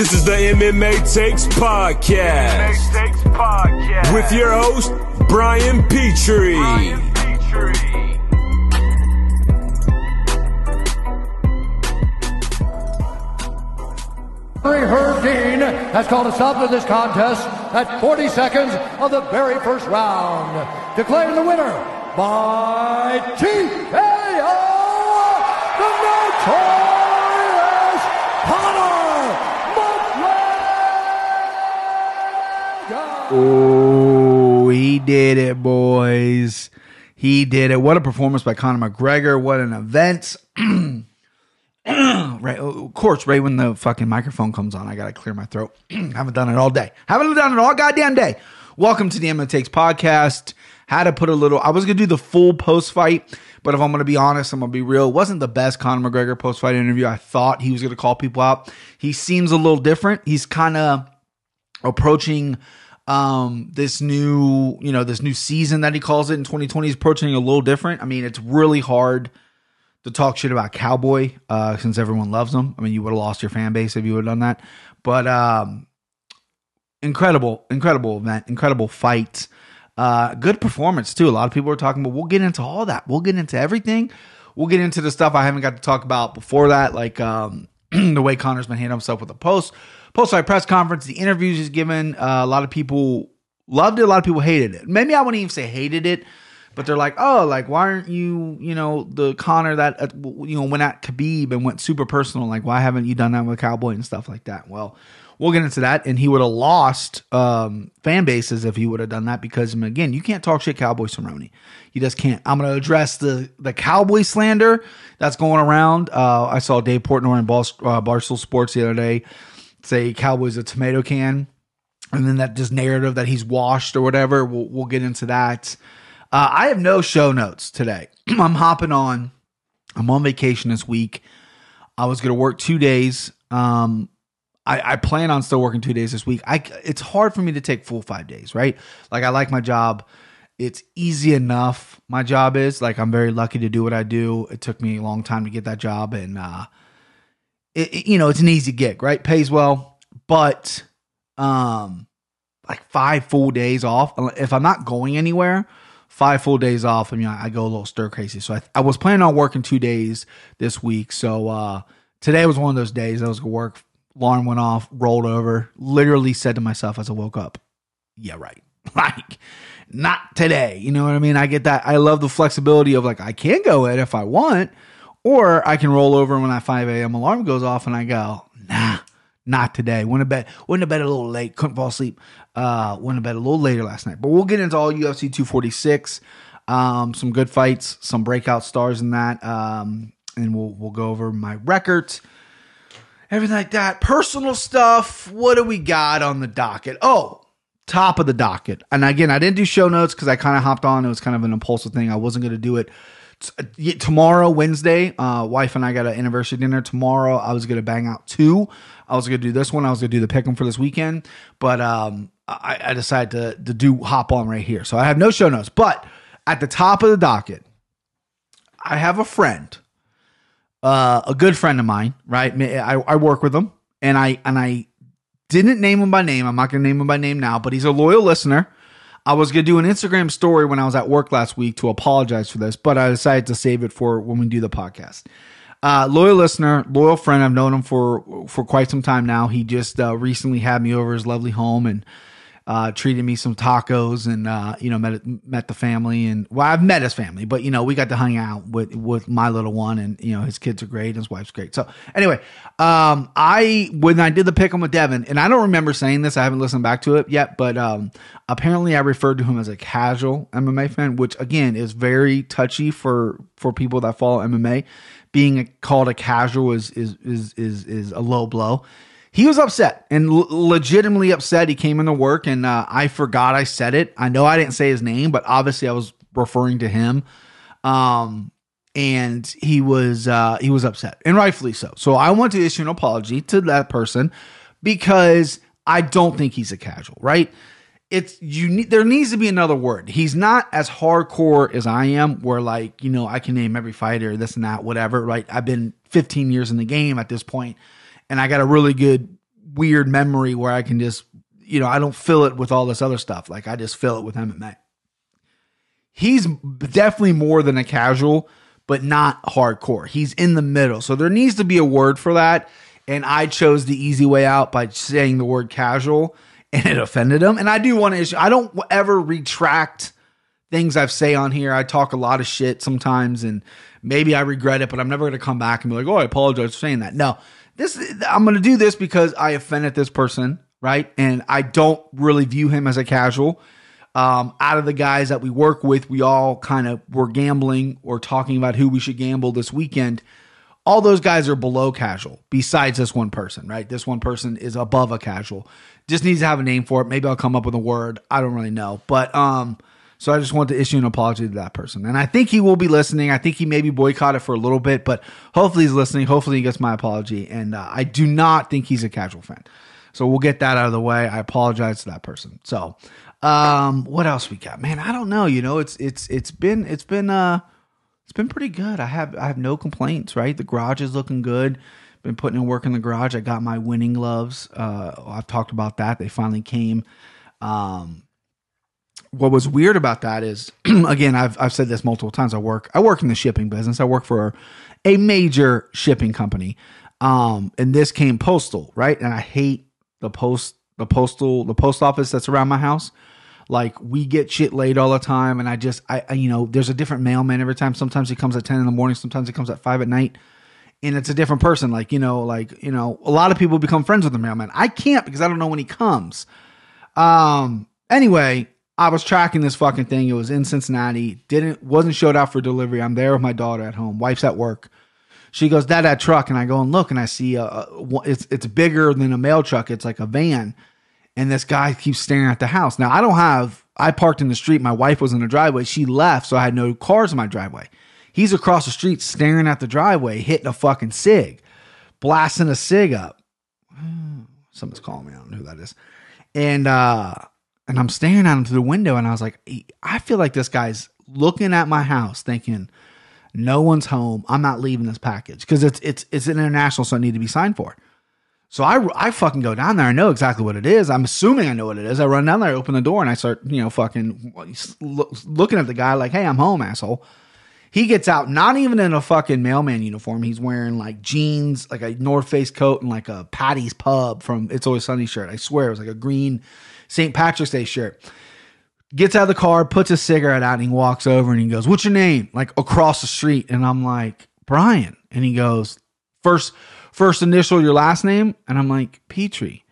This is the MMA Takes Podcast. MMA Takes Podcast. With your host, Brian Petrie. Brian Petrie. Larry Herb Dean has called a stop to this contest at 40 seconds of the very first round. Declaring the winner by TKO, the notorious Oh, he did it, boys. He did it. What a performance by Conor McGregor. What an event. right, oh, of course, right when the fucking microphone comes on, I got to clear my throat. Haven't done it all day. Haven't done it all goddamn day. Welcome to the MMA Takes podcast. Had to put a little, I was to do the full post fight, but if I'm to be honest, I'm to be real. It wasn't the best Conor McGregor post fight interview. I thought he was to call people out. He seems a little different. He's kind of approaching um this new you know this new season that he calls it in 2020 is approaching a little different. I mean it's really hard to talk shit about cowboy uh since everyone loves him. I mean you would have lost your fan base if you would have done that. But um incredible incredible event incredible fight. Uh good performance too. A lot of people are talking but we'll get into all that. We'll get into everything. We'll get into the stuff i haven't got to talk about before that like um the way conor's been handling himself with the post post fight press conference the interviews he's given uh, a lot of people loved it a lot of people hated it maybe i wouldn't even say hated it but they're like, oh, like why aren't you, you know, the Conor that uh, you know went at Khabib and went super personal? Like why haven't you done that with Cowboy and stuff like that? Well, we'll get into that, and he would have lost um, fan bases if he would have done that because again, you can't talk shit Cowboy Cerrone. You just can't. I'm going to address the the Cowboy slander that's going around. Uh, I saw Dave Portnoy in Bar- uh, Barstool Sports the other day say Cowboy's a tomato can, and then that just narrative that he's washed or whatever. We'll, we'll get into that. Uh, I have no show notes today. I'm hopping on. I'm on vacation this week. I was going to work two days. Um, I, I, plan on still working two days this week. I it's hard for me to take full five days, right? Like I like my job. It's easy enough. My job is like I'm very lucky to do what I do. It took me a long time to get that job, and uh, it, it, you know it's an easy gig, right? Pays well, but um, like five full days off. If I'm not going anywhere, five full days off. I mean, I, I go a little stir crazy. So I, I, was planning on working two days this week. So uh, today was one of those days I was to work. Alarm went off, rolled over, literally said to myself as I woke up, yeah, right. Like, not today. You know what I mean? I get that. I love the flexibility of like, I can go in if I want, or I can roll over when that 5 a.m. alarm goes off and I go, nah, not today. Went to bed, went to bed a little late, couldn't fall asleep. Uh, went to bed a little later last night. But we'll get into all UFC 246. Um, some good fights, some breakout stars in that. Um, and we'll we'll go over my records, everything like that. Personal stuff. What do we got on the docket? Oh, top of the docket. And again, I didn't do show notes because I kind of hopped on. It was kind of an impulsive thing. I wasn't going to do it t- tomorrow, Wednesday. Uh, wife and I got an anniversary dinner tomorrow. I was going to bang out two. I was going to do this one. I was going to do the pick 'em for this weekend, but um, I, I decided to to do hop on right here. So I have no show notes, but at the top of the docket, I have a friend, uh, a good friend of mine. Right, I, I work with him, and I and I didn't name him by name. I'm not going to name him by name now, but he's a loyal listener. I was going to do an Instagram story when I was at work last week to apologize for this, but I decided to save it for when we do the podcast. Uh, loyal listener, loyal friend. I've known him for for quite some time now. He just uh, recently had me over his lovely home and uh, treated me some tacos and uh, you know met met the family and well I've met his family, but you know we got to hang out with with my little one and you know his kids are great, his wife's great. So anyway, um, I when I did the pick 'em with Devin, and I don't remember saying this, I haven't listened back to it yet, but um, apparently I referred to him as a casual MMA fan, which again is very touchy for for people that follow MMA being called a casual is is is is is a low blow. He was upset and l- legitimately upset. He came into work and uh, I forgot I said it. I know I didn't say his name, but obviously I was referring to him. Um, and he was uh, he was upset and rightfully so. So I want to issue an apology to that person because I don't think he's a casual, right? it's you need there needs to be another word. He's not as hardcore as I am, where like, you know, I can name every fighter, this and that, whatever, right? I've been 15 years in the game at this point, and I got a really good weird memory where I can just, you know, I don't fill it with all this other stuff. Like I just fill it with MMA. He's definitely more than a casual, but not hardcore. He's in the middle. So there needs to be a word for that. And I chose the easy way out by saying the word casual and it offended him. And I do want to issue, I don't ever retract things I've say on here. I talk a lot of shit sometimes and maybe I regret it, but I'm never going to come back and be like, "Oh, I apologize for saying that." No. This I'm going to do this because I offended this person, right? And I don't really view him as a casual. Um, out of the guys that we work with, we all kind of were gambling or talking about who we should gamble this weekend. All those guys are below casual, besides this one person, right? This one person is above a casual. Just needs to have a name for it. Maybe I'll come up with a word. I don't really know. But um, so I just want to issue an apology to that person. And I think he will be listening. I think he maybe boycotted for a little bit, but hopefully he's listening. Hopefully he gets my apology. And uh, I do not think he's a casual fan. So we'll get that out of the way. I apologize to that person. So um, what else we got? Man, I don't know. You know, it's it's it's been it's been uh it's been pretty good. I have I have no complaints, right? The garage is looking good. Been putting in work in the garage. I got my winning gloves. Uh I've talked about that. They finally came. Um what was weird about that is again I've I've said this multiple times. I work I work in the shipping business. I work for a major shipping company. Um and this came postal right? And I hate the post the postal the post office that's around my house. Like we get shit late all the time. And I just I, I you know there's a different mailman every time. Sometimes he comes at 10 in the morning. Sometimes he comes at 5 at night. And it's a different person. Like you know like you know a lot of people become friends with the mailman. I can't because I don't know when he comes. Um anyway I was tracking this fucking thing. It was in Cincinnati. Didn't wasn't showed out for delivery. I'm there with my daughter at home. Wife's at work. She goes, "Dad, that truck." And I go and look, and I see a, a it's it's bigger than a mail truck. It's like a van. And this guy keeps staring at the house. Now I don't have. I parked in the street. My wife was in the driveway. She left, so I had no cars in my driveway. He's across the street staring at the driveway, hitting a fucking cig, blasting a cig up. Someone's calling me. I don't know who that is. And uh and I'm staring at him through the window, and I was like, I feel like this guy's looking at my house, thinking, no one's home. I'm not leaving this package because it's it's it's an international, so I need to be signed for. So I I fucking go down there. I know exactly what it is. I'm assuming I know what it is. I run down there, I open the door, and I start you know fucking looking at the guy like, hey, I'm home, asshole. He gets out, not even in a fucking mailman uniform. He's wearing like jeans, like a North Face coat, and like a Patty's Pub from It's Always Sunny shirt. I swear it was like a green St. Patrick's Day shirt. Gets out of the car, puts a cigarette out, and he walks over and he goes, What's your name? Like across the street. And I'm like, Brian. And he goes, First, first initial, your last name? And I'm like, Petrie.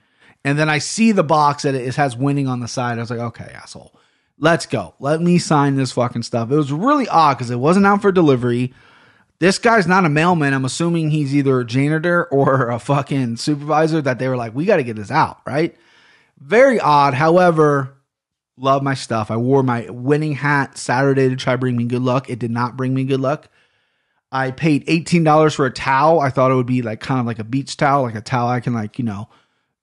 And then I see the box that it has winning on the side. I was like, okay, asshole. Let's go. Let me sign this fucking stuff. It was really odd because it wasn't out for delivery. This guy's not a mailman. I'm assuming he's either a janitor or a fucking supervisor that they were like, we got to get this out, right? Very odd. However, love my stuff. I wore my winning hat Saturday to try bring me good luck. It did not bring me good luck. I paid $18 for a towel. I thought it would be like kind of like a beach towel, like a towel I can like, you know,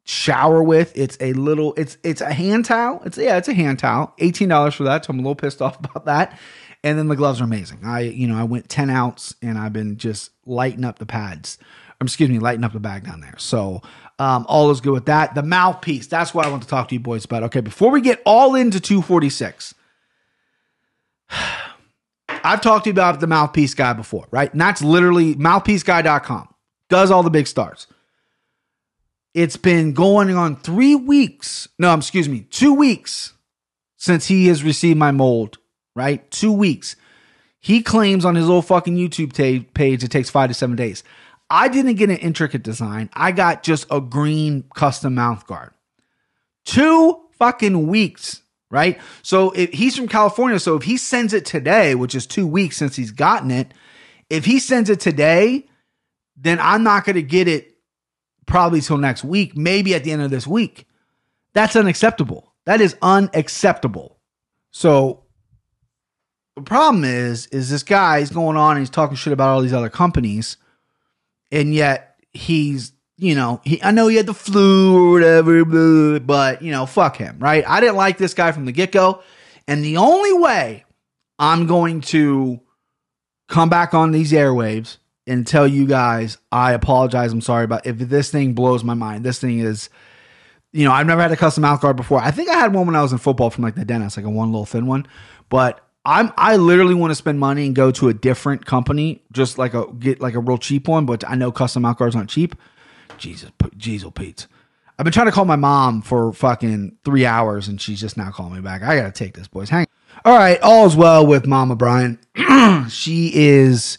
shower with. It's a little it's it's a hand towel. It's yeah, it's a hand towel. $18 for that. So I'm a little pissed off about that. And then the gloves are amazing. I, you know, I went 10 ounce and I've been just lighting up the pads. Um, excuse me, lighting up the bag down there. So um, all is good with that. The mouthpiece. That's what I want to talk to you boys about. Okay, before we get all into 246, I've talked to you about the mouthpiece guy before, right? And that's literally mouthpieceguy.com. Does all the big stars. It's been going on three weeks. No, excuse me, two weeks since he has received my mold, right? Two weeks. He claims on his little fucking YouTube page it takes five to seven days. I didn't get an intricate design. I got just a green custom mouth guard. Two fucking weeks, right? So if he's from California, so if he sends it today, which is two weeks since he's gotten it, if he sends it today, then I'm not going to get it probably till next week, maybe at the end of this week. That's unacceptable. That is unacceptable. So the problem is, is this guy is going on and he's talking shit about all these other companies and yet he's you know he I know he had the flu or whatever, but you know fuck him, right? I didn't like this guy from the get go, and the only way I'm going to come back on these airwaves and tell you guys I apologize. I'm sorry about if this thing blows my mind. This thing is, you know, I've never had a custom mouth guard before. I think I had one when I was in football from like the dentist, like a one little thin one. But I'm I literally want to spend money and go to a different company, just like a get like a real cheap one. But I know custom mouth guards aren't cheap. Jesus, Jesus, Pete. I've been trying to call my mom for fucking three hours, and she's just now calling me back. I gotta take this, boys. Hang. All right, all's well with Mama Brian. she is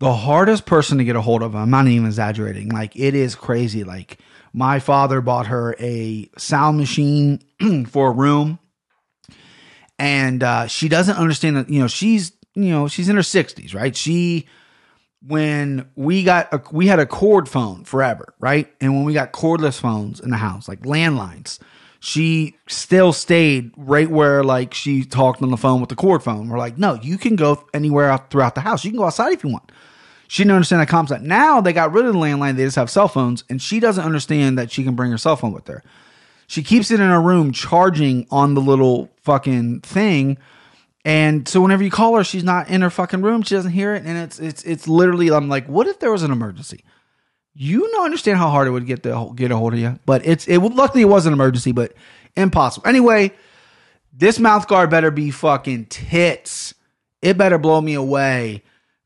the hardest person to get a hold of. I'm not even exaggerating. Like it is crazy. Like my father bought her a sound machine for a room, and uh, she doesn't understand that. You know, she's you know she's in her 60s, right? She when we got a, we had a cord phone forever, right? And when we got cordless phones in the house, like landlines, she still stayed right where like she talked on the phone with the cord phone. We're like, no, you can go anywhere out throughout the house. You can go outside if you want. She didn't understand that concept. Now they got rid of the landline. They just have cell phones, and she doesn't understand that she can bring her cell phone with her. She keeps it in her room charging on the little fucking thing. And so whenever you call her, she's not in her fucking room. She doesn't hear it. And it's it's it's literally I'm like, what if there was an emergency? You know understand how hard it would get to get a hold of you. But it's it luckily it was an emergency, but impossible. Anyway, this mouth guard better be fucking tits. It better blow me away.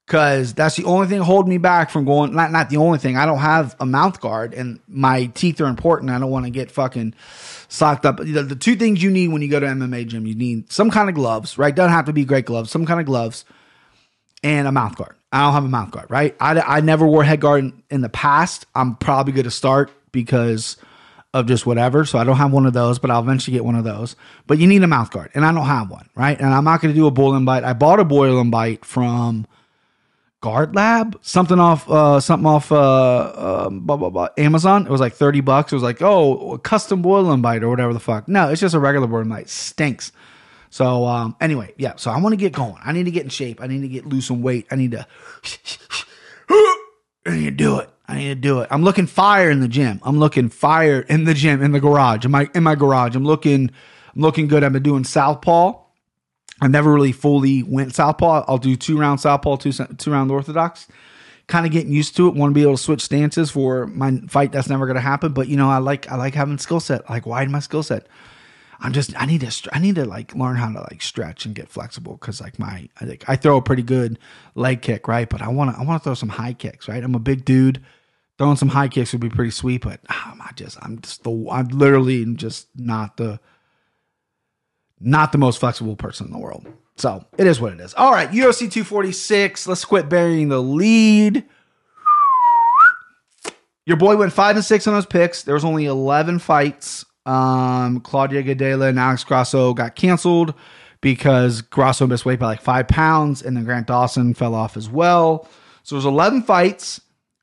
Cause that's the only thing holding me back from going. Not not the only thing. I don't have a mouth guard, and my teeth are important. I don't want to get fucking socked up. The, the two things you need when you go to MMA gym, you need some kind of gloves, right? Doesn't have to be great gloves. Some kind of gloves, and a mouth guard. I don't have a mouth guard, right? I, I never wore head guard in, in the past. I'm probably going to start because of just whatever. So I don't have one of those, but I'll eventually get one of those. But you need a mouth guard, and I don't have one, right? And I'm not going to do a boil and bite. I bought a boil and bite from Guard Lab, something off, uh, something off, uh, um, blah, blah, blah, Amazon. It was like 30 bucks. It was like, oh, custom boil and bite or whatever the fuck. No, it's just a regular boil and bite. Stinks. So, um, anyway, yeah. So I want to get going. I need to get in shape. I need to get lose some weight. I need to, I need to do it. I need to do it. I'm looking fire in the gym. I'm looking fire in the gym, in the garage, in my, in my garage. I'm looking, I'm looking good. I've been doing Southpaw. I never really fully went southpaw. I'll do two round southpaw, two two round orthodox. Kind of getting used to it. Want to be able to switch stances for my fight. That's never going to happen. But you know, I like I like having skill set. Like widen my skill set. I'm just I need to I need to like learn how to like stretch and get flexible because like my I think I throw a pretty good leg kick right, but I want to I want to throw some high kicks right. I'm a big dude. Throwing some high kicks would be pretty sweet, but um, I just I'm just the I'm literally just not the not the most flexible person in the world. So it is what it is. All right, UFC 246. Let's quit burying the lead. Your boy went five and six on those picks. There was only 11 fights. Um, Claudia Gadelha and Alex Grasso got canceled because Grasso missed weight by like five pounds, and then Grant Dawson fell off as well. So there's 11 fights.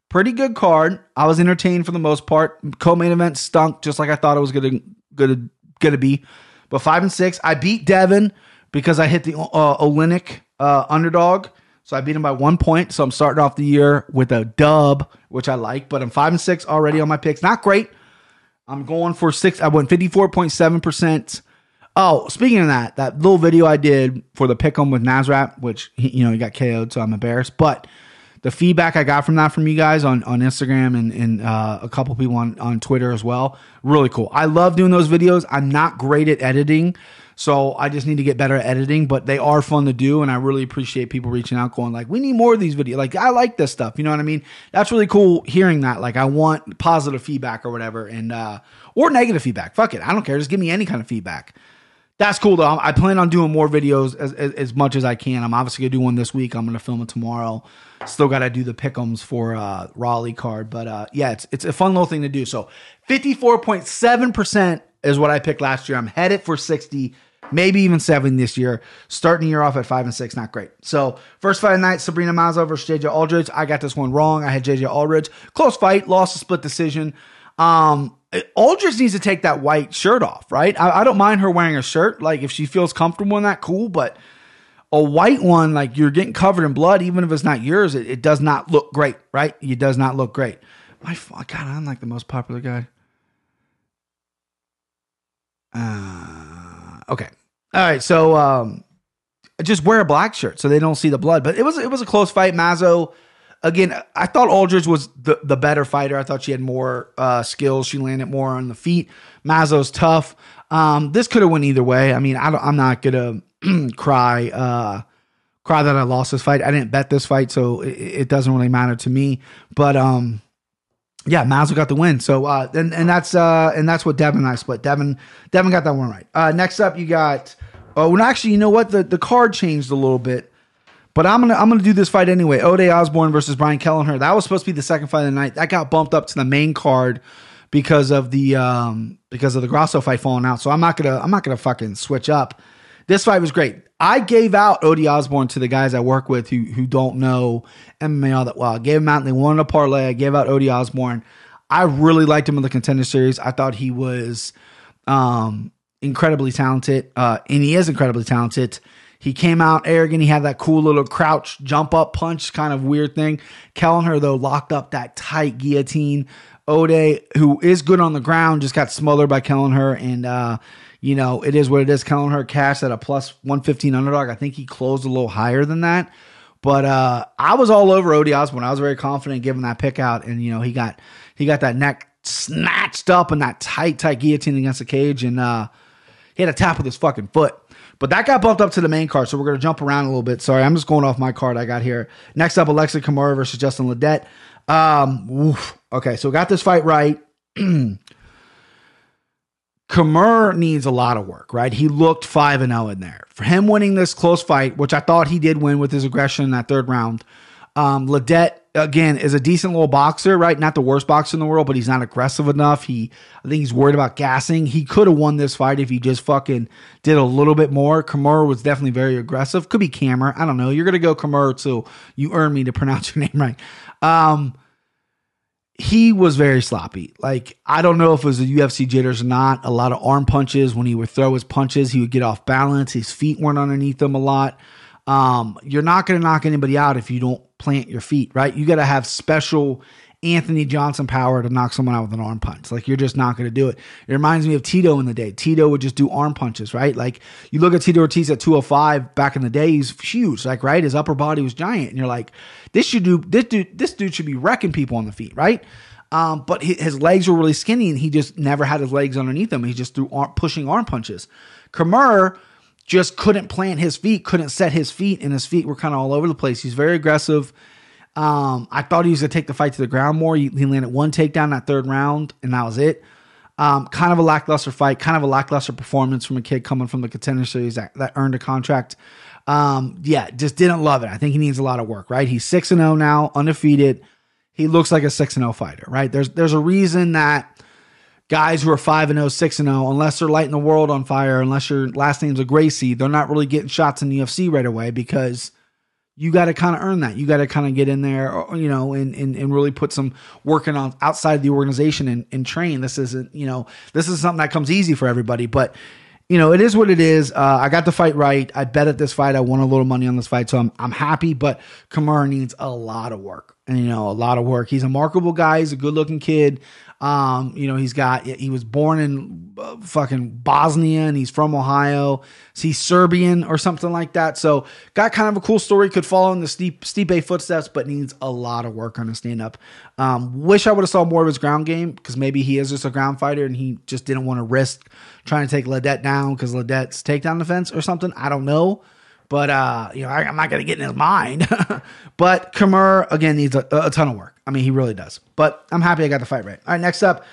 Pretty good card. I was entertained for the most part. Co-main event stunk just like I thought it was gonna gonna gonna be. But five and six, I beat Devin because I hit the uh, Olynyk uh, underdog. So I beat him by one point. So I'm starting off the year with a dub, which I like. But I'm five and six already on my picks. Not great. I'm going for six. I went 54.7%. Oh, speaking of that, that little video I did for the pick 'em with Nasrat, which he, you know he got KO'd, so I'm embarrassed. But the feedback I got from that from you guys on, on Instagram and, and uh, a couple people on, on Twitter as well, really cool. I love doing those videos. I'm not great at editing, so I just need to get better at editing, but they are fun to do. And I really appreciate people reaching out, going like, we need more of these videos. Like, I like this stuff. You know what I mean? That's really cool hearing that. Like, I want positive feedback or whatever, and, uh, or negative feedback. Fuck it. I don't care. Just give me any kind of feedback. That's cool though. I plan on doing more videos as, as, as much as I can. I'm obviously gonna do one this week. I'm gonna film it tomorrow. Still gotta do the pickums for uh, Raleigh card, but uh, yeah, it's it's a fun little thing to do. So 54.7 percent is what I picked last year. I'm headed for 60, maybe even seven this year. Starting the year off at five and six, not great. So first fight of night, Sabrina Mazo versus JJ Aldridge. I got this one wrong. I had JJ Aldridge. Close fight, lost a split decision. Um, Aldridge needs to take that white shirt off, right? I, I, don't mind her wearing a shirt. Like if she feels comfortable in that, cool. But a white one, like you're getting covered in blood, even if it's not yours, it, it does not look great, right? It does not look great. My God, I'm like the most popular guy. Uh, okay. All right. So um, just wear a black shirt so they don't see the blood. But it was it was a close fight. Mazo again, I thought Aldridge was the, the better fighter. I thought she had more uh, skills. She landed more on the feet. Mazo's tough. Um, this could have went either way. I mean, I I'm not gonna cry uh, cry that I lost this fight. I didn't bet this fight, so it, it doesn't really matter to me. But um, yeah, Mazo got the win. So uh, and and that's uh, and that's what Devin and I split. Devin Devin got that one right. Uh, next up, you got. Oh, well, actually, you know what? The the card changed a little bit. But I'm gonna I'm gonna do this fight anyway. Ode Osbourne versus Brian Kelleher. That was supposed to be the second fight of the night. That got bumped up to the main card because of the um because of the Grasso fight falling out. So I'm not gonna I'm not gonna fucking switch up. This fight was great. I gave out Ode Osbourne to the guys I work with who who don't know MMA all that well. I gave him out and they wanted a parlay. I gave out Ode Osbourne. I really liked him in the contender series. I thought he was um incredibly talented. Uh and he is incredibly talented. He came out arrogant. He had that cool little crouch jump up punch kind of weird thing. Kelleher, though, locked up that tight guillotine. Ode, who is good on the ground, just got smothered by Kelleher. And, uh, you know, it is what it is. Kelleher cashed at a plus 115 underdog. I think he closed a little higher than that. But uh, I was all over Ode Osbourne. I was very confident giving that pick out. And, you know, he got he got that neck snatched up in that tight, tight guillotine against the cage. And uh, he had a tap with his fucking foot. But that got bumped up to the main card, so we're gonna jump around a little bit. Sorry, I'm just going off my card I got here. Next up, Alexa Kimura versus Justin Ledet. Um, oof. okay, so got this fight right. Kimura needs a lot of work, right? He looked 5 and 0 in there. For him winning this close fight, which I thought he did win with his aggression in that third round, um, Ledet again is a decent little boxer, right? Not the worst boxer in the world, but he's not aggressive enough. He, I think he's worried about gassing. He could have won this fight if he just fucking did a little bit more. Kimura was definitely very aggressive. Could be Cameron. I don't know. You're gonna go Kimura so you earn me to pronounce your name right. Um, he was very sloppy. Like I don't know if it was the UFC jitters or not. A lot of arm punches. When he would throw his punches, he would get off balance. His feet weren't underneath him a lot. Um, you're not going to knock anybody out if you don't plant your feet, right? You got to have special Anthony Johnson power to knock someone out with an arm punch. Like you're just not going to do it. It reminds me of Tito in the day. Tito would just do arm punches, right? Like you look at Tito Ortiz at 205 back in the day, he's huge, like right. His upper body was giant, and you're like, this should do this dude. This dude should be wrecking people on the feet, right? Um, but his legs were really skinny, and he just never had his legs underneath him. He just threw arm, pushing arm punches. Kimura just couldn't plant his feet, couldn't set his feet, and his feet were kind of all over the place. He's very aggressive. Um, I thought he was gonna take the fight to the ground more. He, he landed one takedown that third round, and that was it. Um, kind of a lackluster fight, kind of a lackluster performance from a kid coming from the contender series that, that earned a contract. Um, yeah, just didn't love it. I think he needs a lot of work, right? He's 6 and 0 now, undefeated. He looks like a 6 and 0 fighter, right? There's there's a reason that guys who are 5 and 0, 6 and 0, unless they're lighting the world on fire, unless your last name's a Gracie, they're not really getting shots in the UFC right away because you got to kind of earn that. You got to kind of get in there, you know, and, and and really put some working on outside the organization and, and train. This isn't, you know, this is something that comes easy for everybody, but you know, it is what it is. Uh, I got the fight right. I bet at this fight. I won a little money on this fight, so I'm I'm happy. But Kimura needs a lot of work, and you know, a lot of work. He's a markable guy. He's a good looking kid. Um, you know, he's got he was born in uh, fucking Bosnia and he's from Ohio. So he's Serbian or something like that. So got kind of a cool story. Could follow in the steep Stipe footsteps, but needs a lot of work on his stand up. Um, wish I would have saw more of his ground game because maybe he is just a ground fighter and he just didn't want to risk trying to take Ledet down because Ledet's takedown defense or something. I don't know. But uh, you know, I, am not gonna get in his mind. but Kimura again needs a, a, ton of work. I mean, he really does. But I'm happy I got the fight right. All right, next up,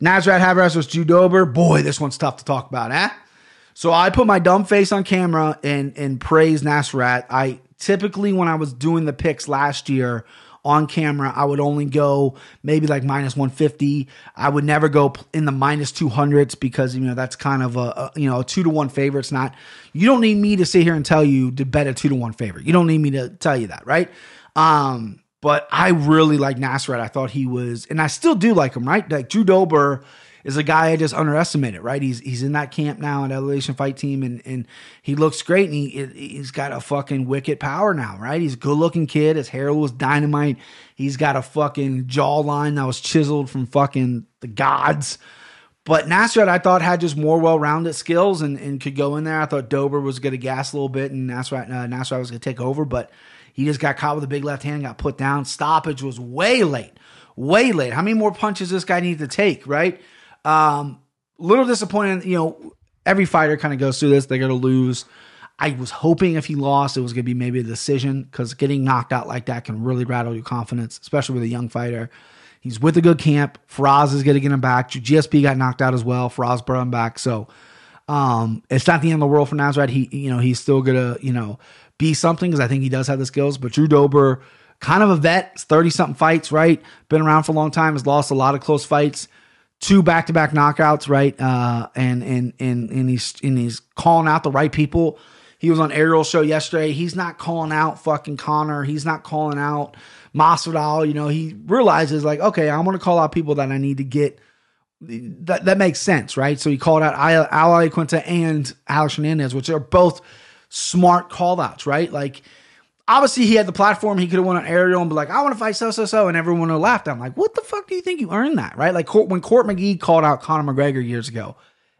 Nasrat Haqparast versus Drew Dober. Boy, this one's tough to talk about, eh? So I put my dumb face on camera and and praise Nasrat. I typically when I was doing the picks last year, on camera, I would only go maybe like minus 150. I would never go in the minus 200s because, you know, that's kind of a, a, you know, a two to one favorite. It's not, you don't need me to sit here and tell you to bet a two to one favorite. You don't need me to tell you that, right? Um, but I really like Nasrat. I thought he was, and I still do like him, right? Like Drew Dober is a guy I just underestimated, right? He's he's in that camp now at Elevation Fight Team, and and he looks great, and he he's got a fucking wicked power now, right? He's a good looking kid. His hair was dynamite. He's got a fucking jawline that was chiseled from fucking the gods. But Nasrat, I thought had just more well-rounded skills and, and could go in there. I thought Dober was going to gas a little bit, and Nasrat uh, Nasrat was going to take over, but He just got caught with a big left hand, got put down. Stoppage was way late, way late. How many more punches this guy need to take, right? Um, little disappointed. You know, every fighter kind of goes through this. They're going to lose. I was hoping if he lost, it was going to be maybe a decision because getting knocked out like that can really rattle your confidence, especially with a young fighter. He's with a good camp. Firas is going to get him back. GSP got knocked out as well. Firas brought him back. So um, it's not the end of the world for Nasrat. He, you know, he's still gonna, you know, be something because I think he does have the skills. But Drew Dober, kind of a vet, thirty something fights, right? Been around for a long time. Has lost a lot of close fights, two back to back knockouts, right? Uh, and and and and he's and he's calling out the right people. He was on Ariel's show yesterday. He's not calling out fucking Conor. He's not calling out Masvidal. You know, he realizes like, okay, I'm gonna call out people that I need to get that that makes sense, right? So he called out Al Iaquinta and Alex Hernandez, which are both smart call outs, right? Like obviously he had the platform, he could have went on Ariel and be like, I want to fight so so so, and everyone would have laughed. I'm like, what the fuck do you think you earned that, right? Like when Court McGee called out Conor McGregor years ago,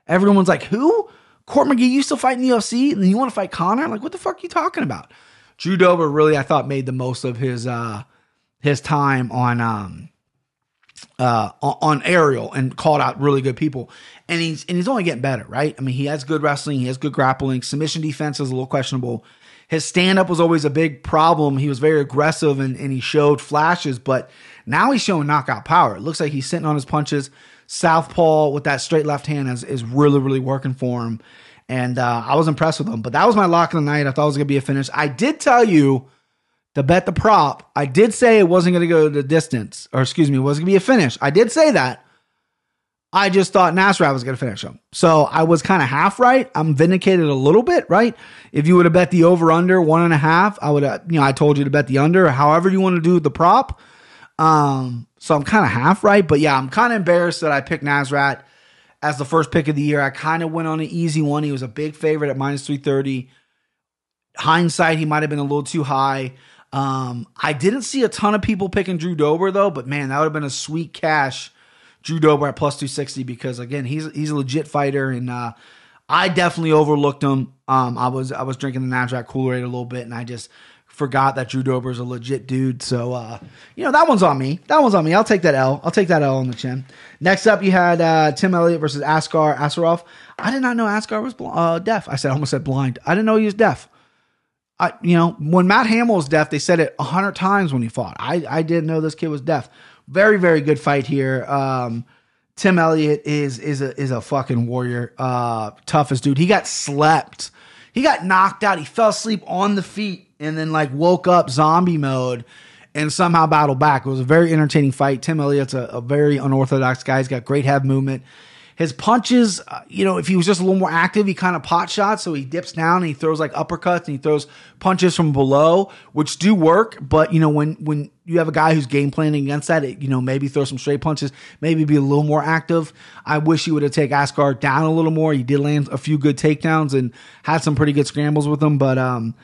everyone's like, who? Court McGee used to fight in the UFC, and you want to fight Conor? Like, what the fuck are you talking about? Drew Dober really, I thought, made the most of his uh his time on um uh, on Ariel and called out really good people. And he's and he's only getting better, right? I mean, he has good wrestling, he has good grappling. Submission defense is a little questionable. His stand up was always a big problem. He was very aggressive and, and he showed flashes, but now he's showing knockout power. It looks like he's sitting on his punches. Southpaw with that straight left hand is, is really, really working for him. And uh, I was impressed with him. But that was my lock of the night. I thought it was going to be a finish. I did tell you to bet the prop. I did say it wasn't going to go the distance, or excuse me, it wasn't going to be a finish. I did say that. I just thought Nasrat was going to finish him. So I was kind of half right. I'm vindicated a little bit, right? If you would have bet the over under one and a half, I would have, you know, I told you to bet the under, however you want to do the prop. Um, so I'm kind of half right. But yeah, I'm kind of embarrassed that I picked Nasrat as the first pick of the year. I kind of went on an easy one. He was a big favorite at minus 330. Hindsight, he might have been a little too high. Um, I didn't see a ton of people picking Drew Dober though, but man, that would have been a sweet cash. Drew Dober at plus 260 because again, he's he's a legit fighter and uh, I definitely overlooked him. Um, I was I was drinking the Nasrat Kool Aid a little bit and I just forgot that Drew Dober is a legit dude. So uh, you know that one's on me. That one's on me. I'll take that L. I'll take that L on the chin. Next up, you had uh, Tim Elliott versus Askar Askarov. I did not know Askar was bl- uh, deaf. I said I almost said blind. I didn't know he was deaf. I, you know, when Matt Hamill was deaf, they said it a hundred times when he fought. I, I didn't know this kid was deaf. Very, very good fight here. Um, Tim Elliott is is a is a fucking warrior. Uh, toughest dude. He got slept. He got knocked out. He fell asleep on the feet and then like woke up zombie mode and somehow battled back. It was a very entertaining fight. Tim Elliott's a, a very unorthodox guy. He's got great head movement. His punches, uh, you know, if he was just a little more active, he kind of pot shots. So he dips down and he throws like uppercuts and he throws punches from below, which do work. But you know, when when you have a guy who's game planning against that, it, you know, maybe throw some straight punches, maybe be a little more active. I wish he would have taken Askar down a little more. He did land a few good takedowns and had some pretty good scrambles with him, but um,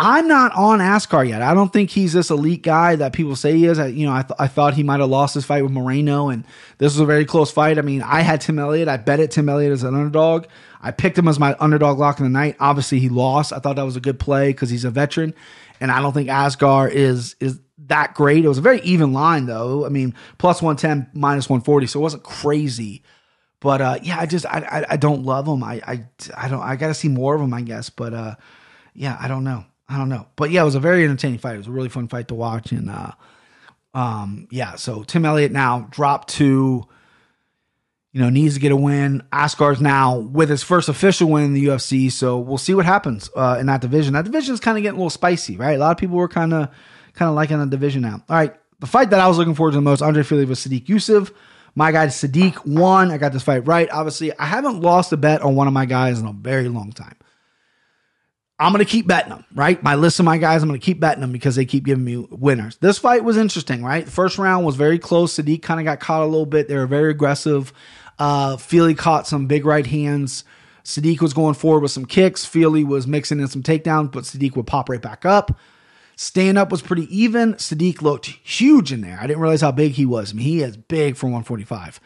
I'm not on Askar yet. I don't think he's this elite guy that people say he is. I, you know, I, th- I thought he might have lost his fight with Moreno, and this was a very close fight. I mean, I had Tim Elliott. I bet it Tim Elliott as an underdog. I picked him as my underdog lock in the night. Obviously, he lost. I thought that was a good play because he's a veteran, and I don't think Askar is is that great. It was a very even line though. I mean, plus one ten, minus one forty, so it wasn't crazy. But uh, yeah, I just I, I, I don't love him. I I I don't. I got to see more of him, I guess. But uh, yeah, I don't know. I don't know. But yeah, it was a very entertaining fight. It was a really fun fight to watch. And uh, um, yeah, so Tim Elliott now dropped to, you know, needs to get a win. Askar's now with his first official win in the UFC. So we'll see what happens uh, in that division. That division is kind of getting a little spicy, right? A lot of people were kind of kind of liking the division now. All right. The fight that I was looking forward to the most, Andre Fili was Sadiq Yusuff. My guy Sadiq won. I got this fight right. Obviously, I haven't lost a bet on one of my guys in a very long time. I'm going to keep betting them, right? My list of my guys, I'm going to keep betting them because they keep giving me winners. This fight was interesting, right? The first round was very close. Sadiq kind of got caught a little bit. They were very aggressive. Uh, Fili caught some big right hands. Sadiq was going forward with some kicks. Fili was mixing in some takedowns, but Sadiq would pop right back up. Stand up was pretty even. Sadiq looked huge in there. I didn't realize how big he was. I mean, he is big for 145.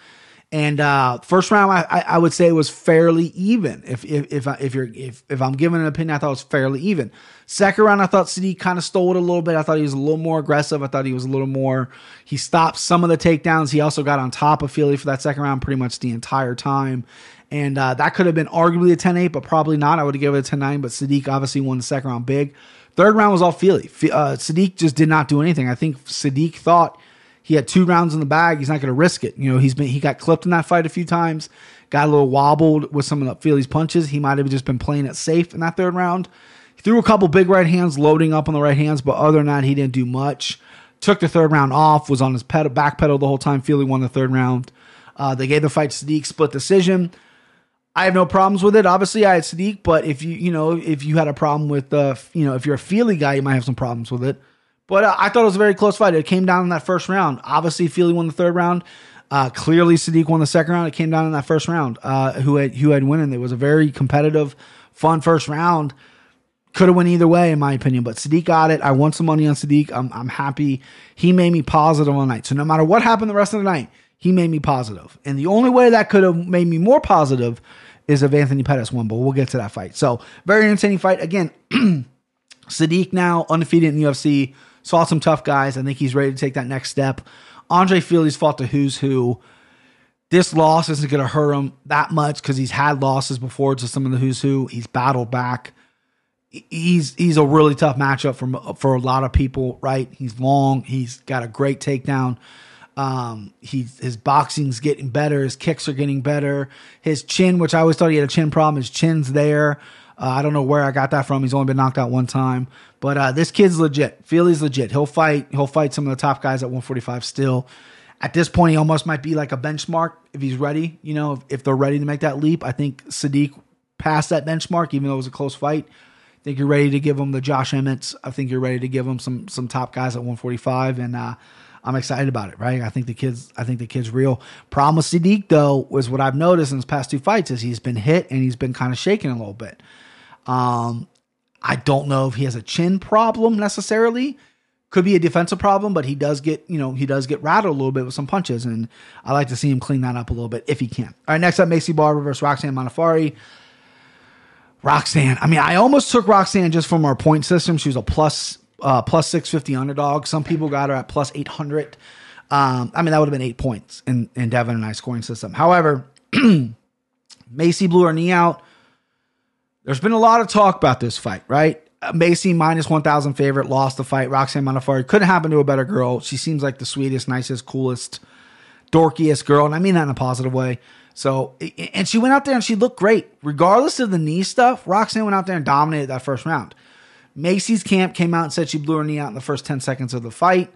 And uh, first round, I, I, would say it was fairly even. If if if, I, if you're if, if I'm giving an opinion, I thought it was fairly even. Second round, I thought Sadiq kind of stole it a little bit. I thought he was a little more aggressive. I thought he was a little more. He stopped some of the takedowns. He also got on top of Fili for that second round pretty much the entire time. And uh, that could have been arguably a 10 8, but probably not. I would have given it a 10 9, but Sadiq obviously won the second round big. Third round was all Fili. Uh, Sadiq just did not do anything. I think Sadiq thought he had two rounds in the bag. He's not going to risk it. You know, he's been he got clipped in that fight a few times, got a little wobbled with some of the Fili's punches. He might have just been playing it safe in that third round. He threw a couple big right hands, loading up on the right hands, but other than that, he didn't do much. Took the third round off, was on his back pedal the whole time. Fili won the third round. Uh, they gave the fight Sadiq, split decision. I have no problems with it. Obviously, I had Sadiq, but if you you know if you had a problem with uh you know if you're a Fili guy, you might have some problems with it. But uh, I thought it was a very close fight. It came down in that first round. Obviously, Fili won the third round. Uh, clearly, Sadiq won the second round. It came down in that first round. Uh, who had who had winning? It was a very competitive, fun first round. Could have went either way, in my opinion. But Sadiq got it. I won some money on Sadiq. I'm I'm happy. He made me positive all night. So no matter what happened the rest of the night, he made me positive. And the only way that could have made me more positive is if Anthony Pettis won. But we'll get to that fight. So very entertaining fight. Again, Sadiq now undefeated in the UFC. Saw some tough guys. I think he's ready to take that next step. Andre Fili's fought the who's who. This loss isn't going to hurt him that much because he's had losses before to some of the who's who. He's battled back. He's he's a really tough matchup for for a lot of people. Right? He's long. He's got a great takedown. Um, he's his boxing's getting better. His kicks are getting better. His chin, which I always thought he had a chin problem, his chin's there. Uh, I don't know where I got that from. He's only been knocked out one time, but uh, this kid's legit. Fili's legit. He'll fight. He'll fight some of the top guys at 145 still. At this point, he almost might be like a benchmark if he's ready. You know, if, if they're ready to make that leap. I think Sadiq passed that benchmark, even though it was a close fight. I think you're ready to give him the Josh Emmetts. I think you're ready to give him some some top guys at 145, and uh, I'm excited about it. Right? I think the kids. I think the kid's real. Problem with Sadiq though was what I've noticed in his past two fights is he's been hit and he's been kind of shaking a little bit. Um, I don't know if he has a chin problem necessarily. Could be a defensive problem, but he does get, you know, he does get rattled a little bit with some punches, and I like to see him clean that up a little bit if he can. All right, next up, Maycee Barber versus Roxanne Modafferi. Roxanne, I mean, I almost took Roxanne just from our point system. She was a plus uh, plus six fifty underdog. Some people got her at plus eight hundred. Um, I mean, that would have been eight points in in Devin and I scoring system. However, Maycee blew her knee out. There's been a lot of talk about this fight, right? Uh, Maycee minus 1,000 favorite lost the fight. Roxanne Modafferi couldn't happen to a better girl. She seems like the sweetest, nicest, coolest, dorkiest girl, and I mean that in a positive way. So, and she went out there and she looked great. Regardless of the knee stuff, Roxanne went out there and dominated that first round. Maycee's camp came out and said she blew her knee out in the first 10 seconds of the fight.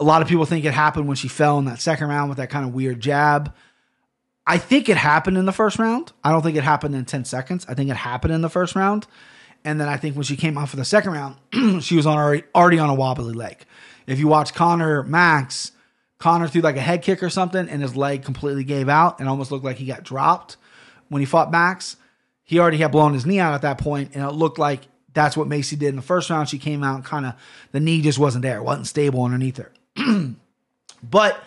A lot of people think it happened when she fell in that second round with that kind of weird jab. I think it happened in the first round. I don't think it happened in 10 seconds. I think it happened in the first round. And then I think when she came out for the second round, she was on already, already on a wobbly leg. If you watch Conor Max, Conor threw like a head kick or something and his leg completely gave out and almost looked like he got dropped when he fought Max. He already had blown his knee out at that point, and it looked like that's what Maycee did in the first round. She came out kind of the knee just wasn't there, wasn't stable underneath her. but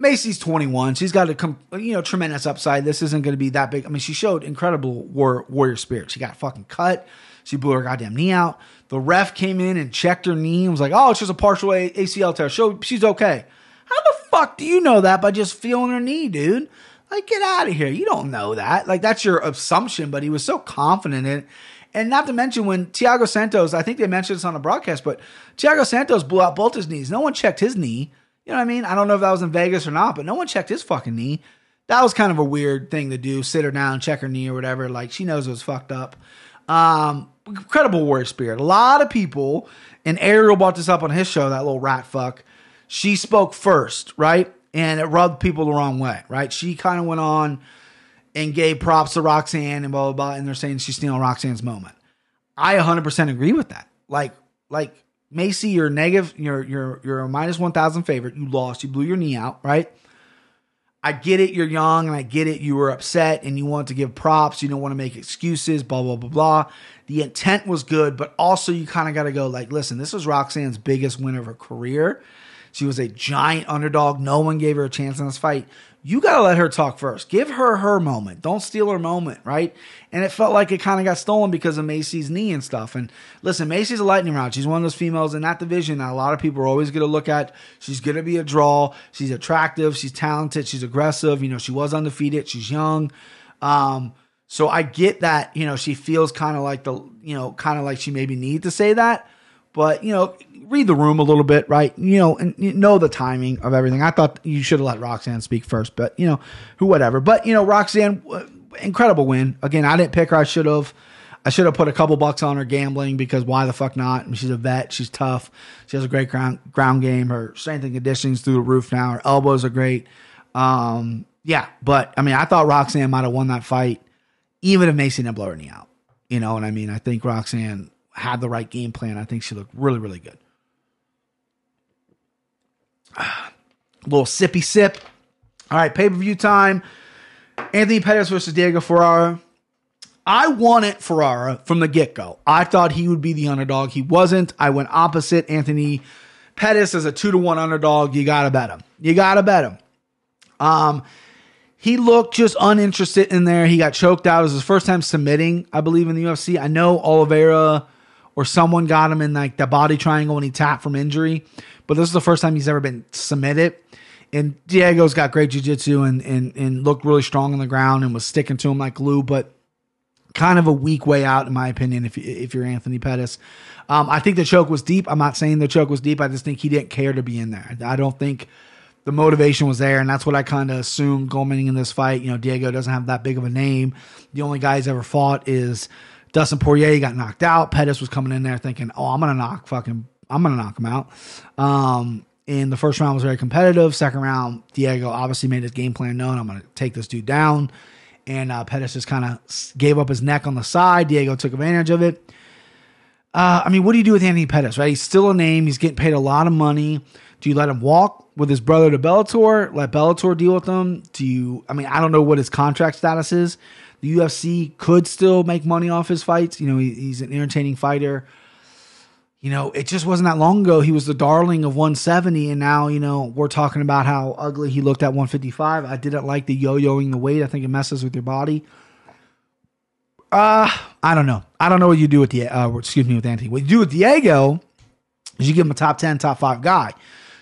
Maycee's 21. She's got a you know tremendous upside. This isn't going to be that big. I mean, she showed incredible war, warrior spirit. She got fucking cut. She blew her goddamn knee out. The ref came in and checked her knee and was like, "Oh, it's just a partial ACL tear. So she's okay." How the fuck do you know that by just feeling her knee, dude? Like, get out of here. You don't know that. Like, that's your assumption. But he was so confident in it. And not to mention when Thiago Santos, I think they mentioned this on the broadcast, but Thiago Santos blew out both his knees. No one checked his knee. You know what I mean? I don't know if that was in Vegas or not, but no one checked his fucking knee. That was kind of a weird thing to do. Sit her down, check her knee or whatever. Like she knows it was fucked up. Um, incredible warrior spirit. A lot of people, and Ariel brought this up on his show, that little rat fuck. She spoke first, right? And it rubbed people the wrong way, right? She kind of went on and gave props to Roxanne and blah blah blah, and they're saying she's stealing Roxanne's moment. I 100% agree with that. Like, like Maycee, you're negative, you're you're you're a minus one thousand favorite. You lost, you blew your knee out, right? I get it, you're young, and I get it, you were upset and you want to give props, you don't want to make excuses, blah, blah, blah, blah. The intent was good, but also you kind of got to go, like, listen, this was Roxanne's biggest win of her career. She was a giant underdog. No one gave her a chance in this fight. You got to let her talk first. Give her her moment. Don't steal her moment, right? And it felt like it kind of got stolen because of Maycee's knee and stuff. And listen, Maycee's a lightning rod. She's one of those females in that division that a lot of people are always going to look at. She's going to be a draw. She's attractive. She's talented. She's aggressive. You know, she was undefeated. She's young. Um, so I get that, you know, she feels kind of like the, you know, kind of like she maybe need to say that. But, you know, read the room a little bit, right? You know, and you know the timing of everything. I thought you should have let Roxanne speak first, but, you know, who, whatever. But, you know, Roxanne, incredible win. Again, I didn't pick her. I should have. I should have put a couple bucks on her gambling because why the fuck not? I mean, she's a vet. She's tough. She has a great ground ground game. Her strength and conditioning's through the roof now. Her elbows are great. Um, yeah, but I mean, I thought Roxanne might have won that fight, even if Maycee didn't blow her knee out. You know what I mean? I think Roxanne had the right game plan. I think she looked really, really good. little sippy sip. All right, pay per view time. Anthony Pettis versus Diego Ferreira. I wanted Ferreira from the get go. I thought he would be the underdog. He wasn't. I went opposite. Anthony Pettis as a two to one underdog. You gotta bet him. You gotta bet him. Um, he looked just uninterested in there. He got choked out. It was his first time submitting, I believe, in the UFC. I know Oliveira or someone got him in like the body triangle when he tapped from injury, but this is the first time he's ever been submitted. And Diego's got great jiu-jitsu and, and and looked really strong on the ground and was sticking to him like glue, but kind of a weak way out in my opinion if if you're Anthony Pettis. Um, I think the choke was deep. I'm not saying the choke was deep. I just think he didn't care to be in there. I don't think the motivation was there, and that's what I kind of assumed going in this fight. You know, Diego doesn't have that big of a name. The only guy he's ever fought is Dustin Poirier. Got knocked out. Pettis was coming in there thinking, "Oh, I'm gonna knock fucking, I'm gonna knock him out." Um, and the first round was very competitive. Second round, Diego obviously made his game plan known. I'm to take this dude down. And uh, Pettis just kind of gave up his neck on the side. Diego took advantage of it. Uh, I mean, what do you do with Anthony Pettis, right? He's still a name. He's getting paid a lot of money. Do you let him walk with his brother to Bellator? Let Bellator deal with him? Do you, I mean, I don't know what his contract status is. The UFC could still make money off his fights. You know, he, he's an entertaining fighter you know, it just wasn't that long ago. He was the darling of 170, and now, you know, we're talking about how ugly he looked at 155. I didn't like the yo yoing the weight. I think it messes with your body. Uh, I don't know. I don't know what you do with the, uh, excuse me, with Anthony. What you do with Diego is you give him a top 10, top five guy.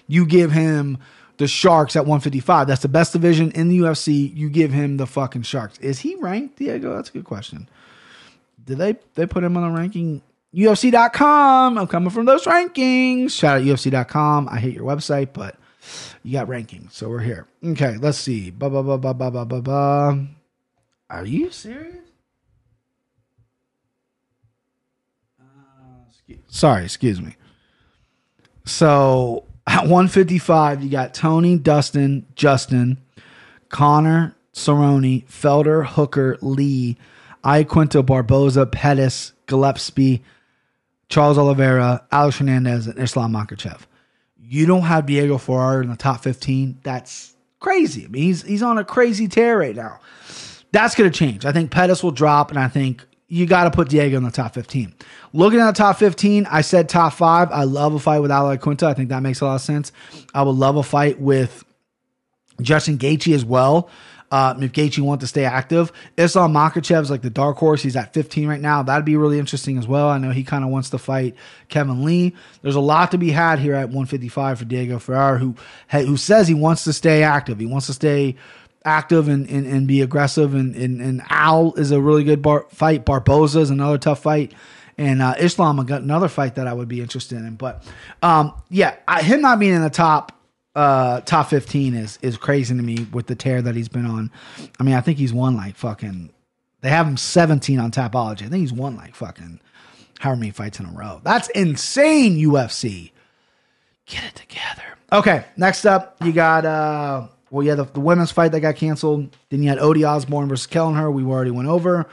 You give him the Sharks at 155. That's the best division in the UFC. You give him the fucking Sharks. Is he ranked, Diego? That's a good question. Did they they put him on the ranking? UFC.com. I'm coming from those rankings. Shout out UFC.com. I hate your website, but you got rankings, so we're here. Okay, let's see. Ba ba ba ba ba ba ba ba. Are you serious? Uh, Sorry, excuse me. So at 155, you got Tony, Dustin, Justin, Conor, Cerrone, Felder, Hooker, Lee, Iaquinta, Barboza, Pettis, Gillespie, Charles Oliveira, Alex Hernandez, and Islam Makhachev. You don't have Diego Ferreira in the top 15. That's crazy. I mean, he's he's on a crazy tear right now. That's going to change. I think Pettis will drop, and I think you got to put Diego in the top 15. Looking at the top 15, I said top five. I love a fight with Al Iaquinta. I think that makes a lot of sense. I would love a fight with Justin Gaethje as well. Uh, if Gaethje wants to stay active, Islam Makhachev's like the dark horse. He's at 15 right now. That'd be really interesting as well. I know he kind of wants to fight Kevin Lee. There's a lot to be had here at 155 for Diego Ferreira, who who says he wants to stay active. He wants to stay active and, and, and be aggressive. And, and, and Al is a really good bar, fight. Barboza is another tough fight. And uh, Islam another fight that I would be interested in. But um, yeah, I, him not being in the top uh, top 15 is is crazy to me with the tear that he's been on. I mean, I think he's won like fucking. They have him 17 on Tapology. I think he's won like fucking however many fights in a row. That's insane, UFC. Get it together. Okay, next up, you got uh well, yeah, the, the women's fight that got canceled. Then you had Ode Osbourne versus Kelleher. We already went over.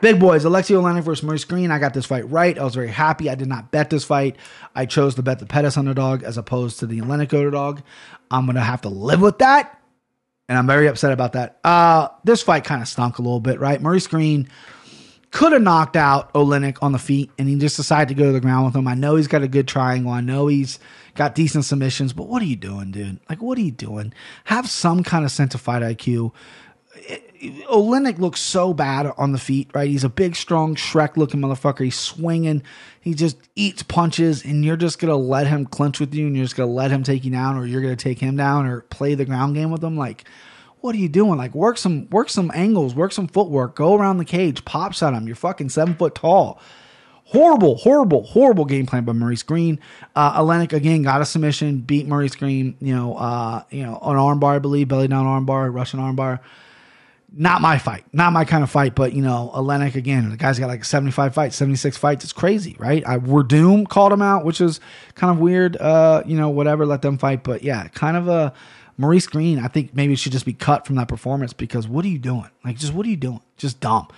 Big boys, Alexi Oleinik versus Maurice Greene. I got this fight right. I was very happy. I did not bet this fight. I chose to bet the Pettis underdog as opposed to the Oleinik underdog. I'm gonna have to live with that, and I'm very upset about that. Uh, this fight kind of stunk a little bit, right? Maurice Greene could have knocked out Oleinik on the feet, and he just decided to go to the ground with him. I know he's got a good triangle. I know he's got decent submissions, but what are you doing, dude? Like, what are you doing? Have some kind of sense of fight IQ. Eh, Oleinik looks so bad on the feet, right? He's a big, strong, Shrek looking motherfucker. He's swinging. He just eats punches, and you're just going to let him clinch with you, and you're just going to let him take you down, or you're going to take him down, or play the ground game with him. Like, what are you doing? Like, work some, work some angles, work some footwork, go around the cage, pops at him. You're fucking seven foot tall. Horrible, horrible, horrible game plan by Maurice Greene. Uh, Oleinik again got a submission, beat Maurice Greene. You know, uh, you know, an armbar, I believe, belly down armbar, Russian armbar not my fight, not my kind of fight. But you know, Oleinik again, the guy's got like seventy five fights, seventy six fights. It's crazy, right? I Werdum called him out, which is kind of weird. Uh, you know, whatever, let them fight. But yeah, kind of a Maurice Greene. I think maybe should just be cut from that performance because what are you doing? Like, just what are you doing? Just dumb.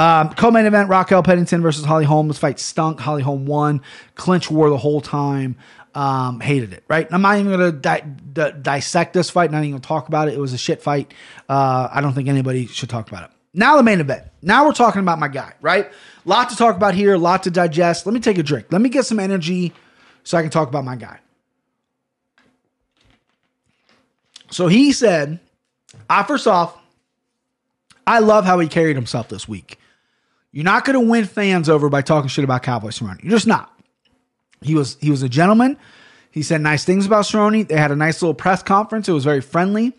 Um, co-main event: Raquel Pennington versus Holly Holm. This fight stunk. Holly Holm won. Clinch war the whole time. Um, hated it. Right. I'm not even gonna di- di- dissect this fight. Not even gonna talk about it. It was a shit fight. Uh, I don't think anybody should talk about it. Now the main event. Now we're talking about my guy. Right. Lot to talk about here. A lot to digest. Let me take a drink. Let me get some energy so I can talk about my guy. So he said, I first off, I love how he carried himself this week. You're not going to win fans over by talking shit about Cowboy Cerrone. You're just not. He was he was a gentleman. He said nice things about Cerrone. They had a nice little press conference. It was very friendly.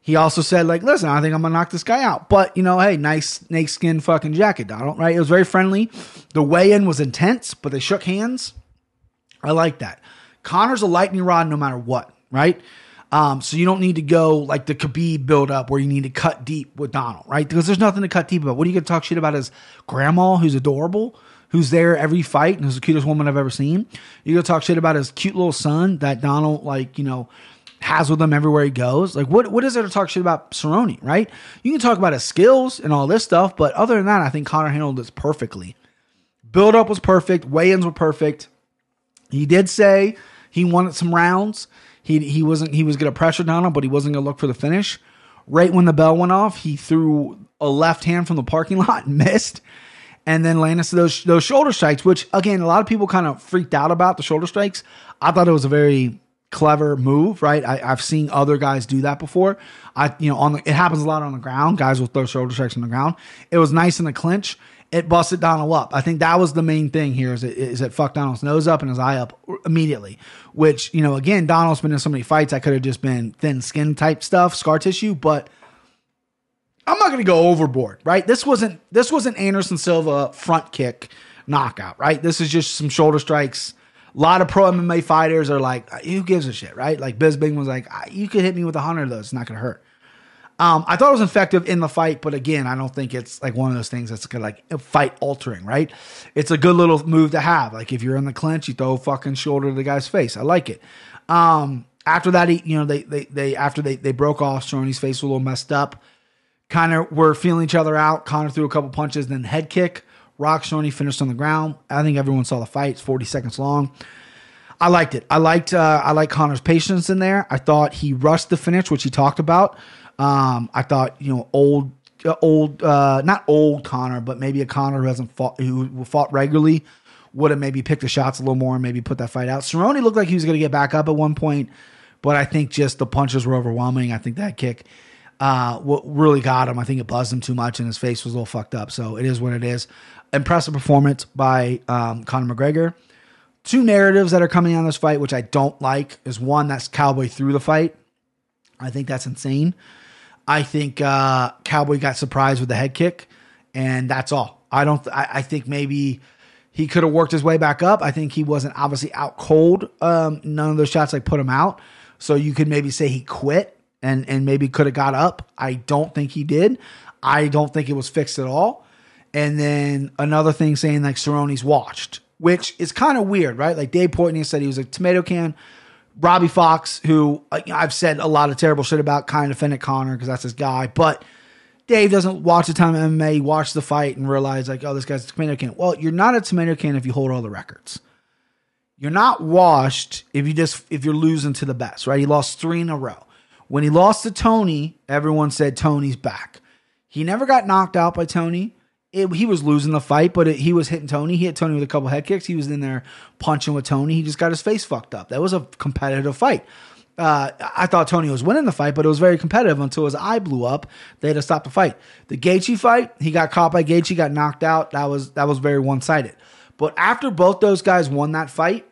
He also said like, listen, I think I'm gonna knock this guy out. But you know, hey, nice snakeskin fucking jacket, Donald. Right? It was very friendly. The weigh-in was intense, but they shook hands. I like that. Conor's a lightning rod no matter what, right? Um, so you don't need to go like the Khabib build up where you need to cut deep with Donald, right? Because there's nothing to cut deep about. What are you gonna talk shit about his grandma who's adorable, who's there every fight and is the cutest woman I've ever seen? You're gonna talk shit about his cute little son that Donald like, you know, has with him everywhere he goes. Like what what is there to talk shit about Cerrone, right? You can talk about his skills and all this stuff, but other than that, I think Conor handled this perfectly. Build up was perfect, weigh-ins were perfect. He did say he wanted some rounds. He he wasn't he was to pressure Donald, but he wasn't to look for the finish. Right when the bell went off, he threw a left hand from the parking lot and missed, and then landed those those shoulder strikes. Which again, a lot of people kind of freaked out about the shoulder strikes. I thought it was a very clever move, right? I, have seen other guys do that before. I you know on the it happens a lot on the ground. Guys will throw shoulder strikes on the ground. It was nice in the clinch it busted Donald up. I think that was the main thing here is it, is it fucked Donald's nose up and his eye up immediately. Which, you know, again, Donald's been in so many fights, I could have just been thin skin type stuff, scar tissue, but I'm not gonna go overboard, right? This wasn't this wasn't Anderson Silva front kick knockout, right? This is just some shoulder strikes. A lot of pro MMA fighters are like, uh, who gives a shit, right? Like Bisping was like, uh, you could hit me with a hundred of those, it's not gonna hurt. Um, I thought it was effective in the fight, but again, I don't think it's like one of those things that's gonna like fight altering, right? It's a good little move to have. Like if you're in the clinch, you throw a fucking shoulder to the guy's face. I like it. Um, after that, he, you know, they they they after they they broke off, Cerrone's face was a little messed up. Kind of were feeling each other out. Conor threw a couple punches, then head kick. Rock Cerrone finished on the ground. I think everyone saw the fight. It's 40 seconds long. I liked it. I liked uh, I like Conor's patience in there. I thought he rushed the finish, which he talked about. Um, I thought you know old uh, old uh, not old Conor, but maybe a Conor who hasn't fought who fought regularly would have maybe picked the shots a little more and maybe put that fight out. Cerrone looked like he was going to get back up at one point, but I think just the punches were overwhelming. I think that kick uh, what really got him. I think it buzzed him too much and his face was a little fucked up. So it is what it is. Impressive performance by um, Conor McGregor. Two narratives that are coming on this fight, which I don't like, is one that's Cowboy through the fight. I think that's insane. I think uh, Cowboy got surprised with the head kick, and that's all. I don't. I, I think maybe he could have worked his way back up. I think he wasn't obviously out cold. Um, none of those shots like put him out. So you could maybe say he quit and and maybe could have got up. I don't think he did. I don't think it was fixed at all. And then another thing saying like Cerrone's watched, which is kind of weird, right? Like Dave Portnoy said he was a tomato can. Robbie Fox, who uh, I've said a lot of terrible shit about, kind of offended Conor because that's his guy. But Dave doesn't watch a ton of MMA. He watched the fight and realized, like, oh, this guy's a tomato can. Well, you're not a tomato can if you hold all the records. You're not washed if you just if you're losing to the best, right? He lost three in a row. When he lost to Tony, everyone said Tony's back. He never got knocked out by Tony. It, he was losing the fight, but it, he was hitting Tony. He hit Tony with a couple head kicks. He was in there punching with Tony. He just got his face fucked up. That was a competitive fight. Uh, I thought Tony was winning the fight, but it was very competitive until his eye blew up. They had to stop the fight. The Gaethje fight, he got caught by Gaethje, got knocked out. That was that was very one sided. But after both those guys won that fight,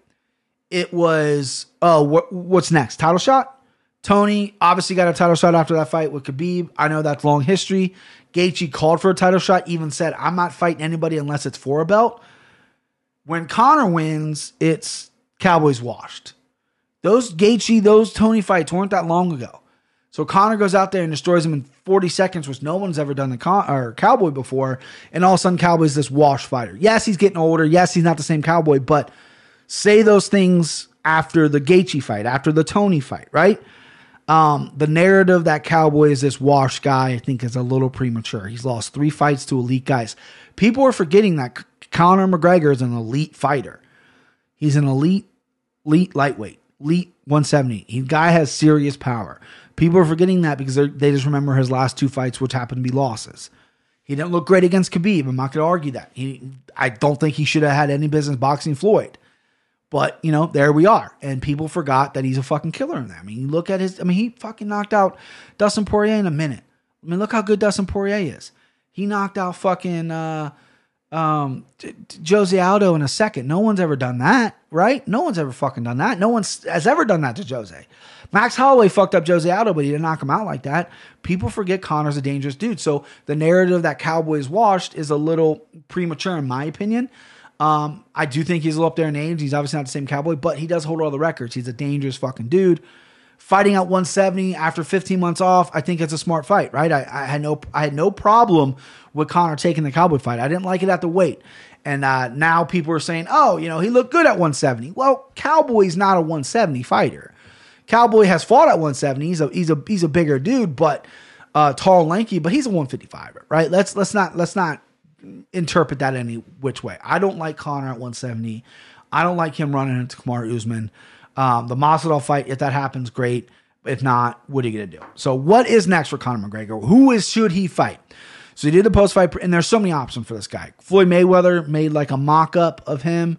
it was oh, what, what's next? Title shot. Tony obviously got a title shot after that fight with Khabib. I know that's long history. Gaethje called for a title shot, even said, "I'm not fighting anybody unless it's for a belt." When Conor wins, it's Cowboys washed. Those Gaethje, those Tony fights weren't that long ago. So Conor goes out there and destroys him in 40 seconds, which no one's ever done the con- or Cowboy before. And all of a sudden, Cowboy's this wash fighter. Yes, he's getting older. Yes, he's not the same Cowboy, but say those things after the Gaethje fight, after the Tony fight, right? Um, the narrative that Cowboy is this wash guy, I think, is a little premature. He's lost three fights to elite guys. People are forgetting that Conor McGregor is an elite fighter. He's an elite, elite lightweight, elite 170. He guy has serious power. People are forgetting that because they just remember his last two fights, which happened to be losses. He didn't look great against Khabib. I'm not going to argue that. He, I don't think he should have had any business boxing Floyd. But you know, there we are, and people forgot that he's a fucking killer in there. I mean, you look at his. I mean, he fucking knocked out Dustin Poirier in a minute. I mean, look how good Dustin Poirier is. He knocked out fucking uh, um, Jose Aldo in a second. No one's ever done that, right? No one's ever fucking done that. No one has ever done that to Jose. Max Holloway fucked up Jose Aldo, but he didn't knock him out like that. People forget Conor's a dangerous dude. So the narrative that Cowboys washed is a little premature, in my opinion. Um, I do think he's a little up there in age. He's obviously not the same cowboy, but he does hold all the records. He's a dangerous fucking dude. Fighting at 170 after 15 months off, I think it's a smart fight, right? I, I had no I had no problem with Conor taking the cowboy fight. I didn't like it at the weight. And uh, now people are saying, oh, you know, he looked good at 170. Well, Cowboy's not a 170 fighter. Cowboy has fought at 170. He's a he's a he's a bigger dude, but uh, tall, lanky, but he's a 155, right? Let's let's not let's not interpret that any which way. I don't like Conor at 170. I don't like him running into Kamaru Usman. Um, the Masvidal fight, if that happens, great. If not, what are you gonna do? So, what is next for Conor McGregor? Who is should he fight? So he did the post fight, and there's so many options for this guy. Floyd Mayweather made like a mock up of him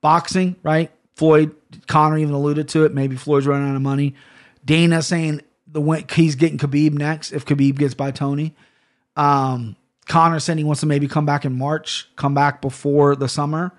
boxing, right? Floyd, Conor even alluded to it. Maybe Floyd's running out of money. Dana saying the he's getting Khabib next if Khabib gets by Tony. Um, Conor said he wants to maybe come back in March, come back before the summer.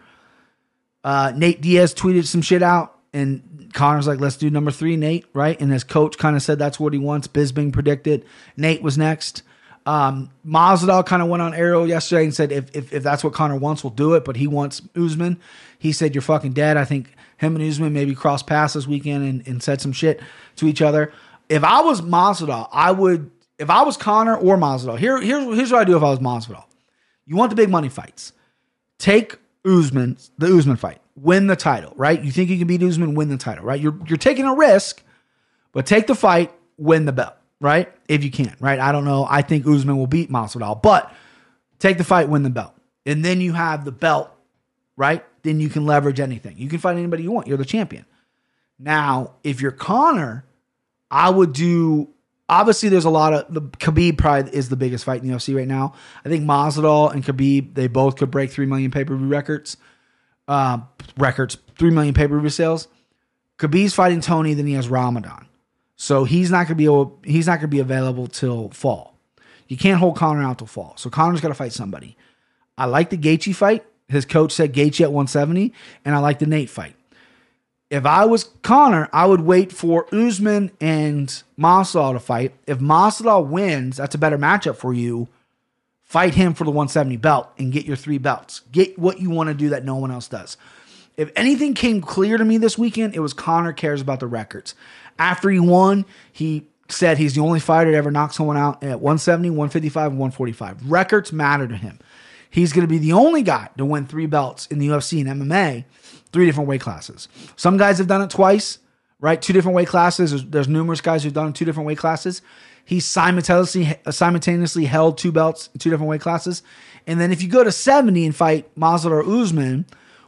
Uh, Nate Diaz tweeted some shit out, and Conor's like, "Let's do number three, Nate." Right, and his coach kind of said that's what he wants. Bisping predicted Nate was next. Um, Masvidal kind of went on Arrow yesterday and said, if, if if that's what Conor wants, we'll do it. But he wants Usman. He said, "You're fucking dead." I think him and Usman maybe crossed paths this weekend and, and said some shit to each other. If I was Masvidal, I would. If I was Conor or Masvidal, here here's here's what I do if I was Masvidal. You want the big money fights. Take Usman, the Usman fight. Win the title, right? You think you can beat Usman, win the title, right? You're you're taking a risk, but take the fight, win the belt, right? If you can, right? I don't know. I think Usman will beat Masvidal, but take the fight, win the belt, and then you have the belt, right? Then you can leverage anything. You can fight anybody you want. You're the champion. Now, if you're Conor, I would do. Obviously, there's a lot of the Khabib. Probably is the biggest fight in the UFC right now. I think Masvidal and Khabib they both could break three million pay per view records. Uh, records three million pay per view sales. Khabib's fighting Tony, then he has Ramadan, so he's not gonna be able. He's not gonna be available till fall. You can't hold Conor out till fall. So Conor's got to fight somebody. I like the Gaethje fight. His coach said Gaethje at 170, and I like the Nate fight if I was Conor, I would wait for Usman and Masvidal to fight. If Masvidal wins, that's a better matchup for you. Fight him for the 170 belt and get your three belts. Get what you want to do that no one else does. If anything came clear to me this weekend, it was Conor cares about the records. After he won, he said he's the only fighter to ever knock someone out at 170, 155, and 145. Records matter to him. He's going to be the only guy to win three belts in the UFC and MMA, three different weight classes. Some guys have done it twice, right? Two different weight classes. There's, there's numerous guys who've done two different weight classes. He simultaneously uh, simultaneously held two belts in two different weight classes. And then if you go to 70 and fight Masvidal or Usman,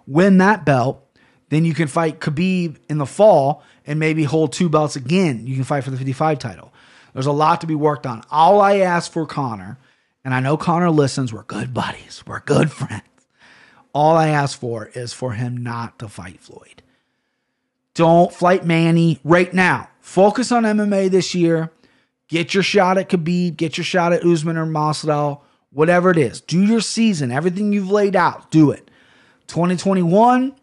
win that belt, then you can fight Khabib in the fall and maybe hold two belts again. You can fight for the 55 title. There's a lot to be worked on. All I ask for Conor and I know Conor listens. We're good buddies. We're good friends. All I ask for is for him not to fight Floyd. Don't fight Manny right now. Focus on MMA this year. Get your shot at Khabib. Get your shot at Usman or Masvidal. Whatever it is, do your season. Everything you've laid out, do it. 2021.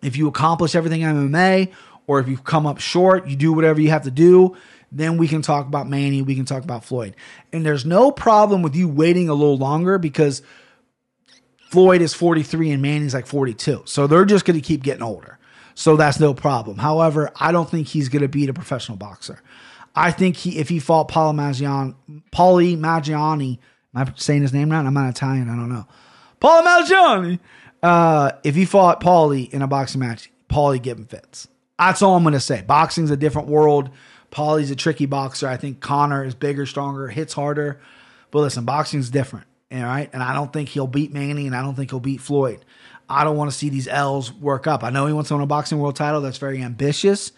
If you accomplish everything MMA, or if you come up short, you do whatever you have to do. Then we can talk about Manny. We can talk about Floyd. And there's no problem with you waiting a little longer because Floyd is 43 and Manny's like 42. So they're just going to keep getting older. So that's no problem. However, I don't think he's going to beat a professional boxer. I think he if he fought Paulie Maggiani, Paulie Maggiani, am I saying his name right? I'm not Italian. I don't know. Paulie Maggiani. Uh, if he fought Paulie in a boxing match, Paulie give him fits. That's all I'm going to say. Boxing's a different world. Paulie's a tricky boxer. I think Conor is bigger, stronger, hits harder. But listen, boxing's different. All right. And I don't think he'll beat Manny and I don't think he'll beat Floyd. I don't want to see these L's work up. I know he wants to win a boxing world title. That's very ambitious.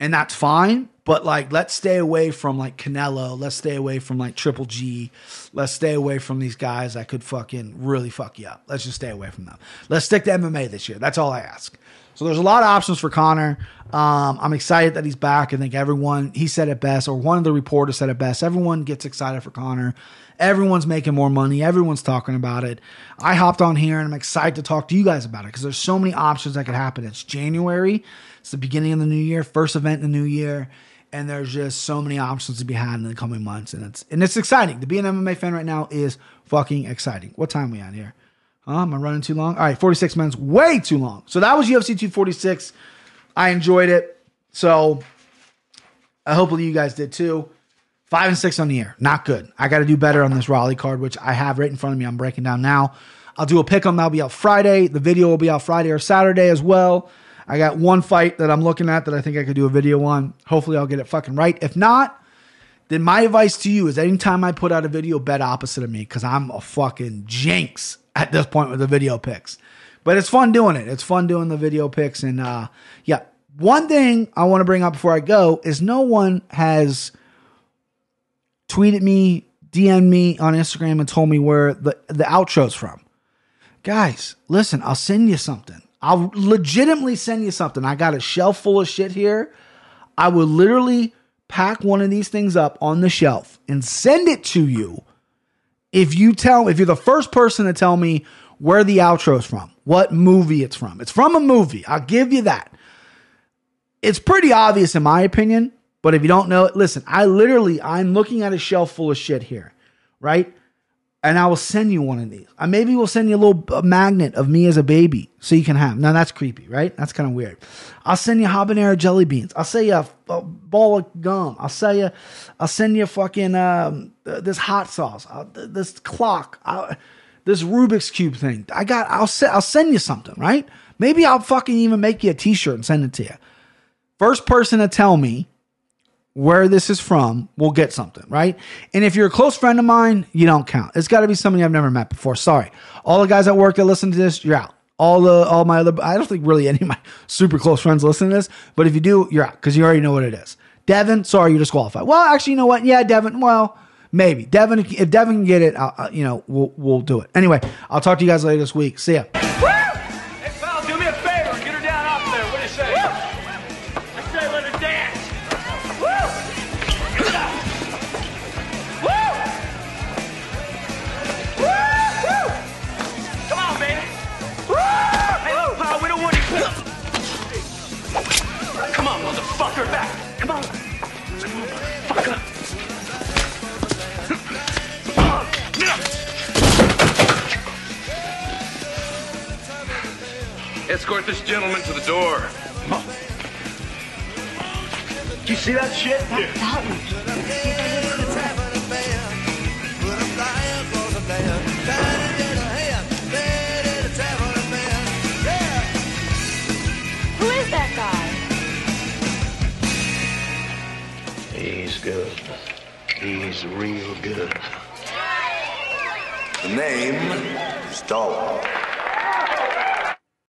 And that's fine. But like, let's stay away from like Canelo. Let's stay away from like Triple G. Let's stay away from these guys that could fucking really fuck you up. Let's just stay away from them. Let's stick to MMA this year. That's all I ask. So there's a lot of options for Conor. Um, I'm excited that he's back. I think everyone, he said it best, or one of the reporters said it best. Everyone gets excited for Conor. Everyone's making more money. Everyone's talking about it. I hopped on here and I'm excited to talk to you guys about it because there's so many options that could happen. It's January. It's the beginning of the new year, first event in the new year. And there's just so many options to be had in the coming months. And it's and it's exciting. To be an MMA fan right now is fucking exciting. What time we at here? Huh? Am I running too long? All right, 46 minutes, way too long. So that was UFC 246. I enjoyed it. So I hopefully you guys did too. Five and six on the air. Not good. I got to do better on this Raleigh card, which I have right in front of me. I'm breaking down now. I'll do a pick on that'll be out Friday. The video will be out Friday or Saturday as well. I got one fight that I'm looking at that I think I could do a video on. Hopefully I'll get it fucking right. If not, then my advice to you is anytime I put out a video, bet opposite of me because I'm a fucking jinx at this point with the video picks. But it's fun doing it. It's fun doing the video picks. And uh, yeah, one thing I want to bring up before I go is no one has tweeted me, DM'd me on Instagram and told me where the, the outro's from. Guys, listen, I'll send you something. I'll legitimately send you something. I got a shelf full of shit here. I will literally pack one of these things up on the shelf and send it to you if you tell if you're the first person to tell me where the outro's from, what movie it's from. It's from a movie. I'll give you that. It's pretty obvious in my opinion, but if you don't know it, listen, I literally I'm looking at a shelf full of shit here, right? And I will send you one of these. I maybe will send you a little a magnet of me as a baby so you can have. Now that's creepy, right? That's kind of weird. I'll send you habanero jelly beans. I'll send you a, a ball of gum. I'll send you, I'll send you fucking um, this hot sauce. I'll, this clock. I'll, this Rubik's cube thing. I got. I'll se- I'll send you something, right? Maybe I'll fucking even make you a T-shirt and send it to you. First person to tell me where this is from will get something, right? And if you're a close friend of mine, you don't count. It's got to be somebody I've never met before. Sorry. All the guys at work that listen to this, you're out. All the all my other I don't think really any of my super close friends listen to this, but if you do, you're out because you already know what it is. Devin, sorry, you're disqualified. Well, actually, you know what? Yeah, Devin. Well, maybe Devin. If Devin can get it, uh, you know, we'll we'll do it. Anyway, I'll talk to you guys later this week. See ya. Escort this gentleman to the door. Do you see that shit? Who is that guy? He's good. He's real good. The name is Dollar.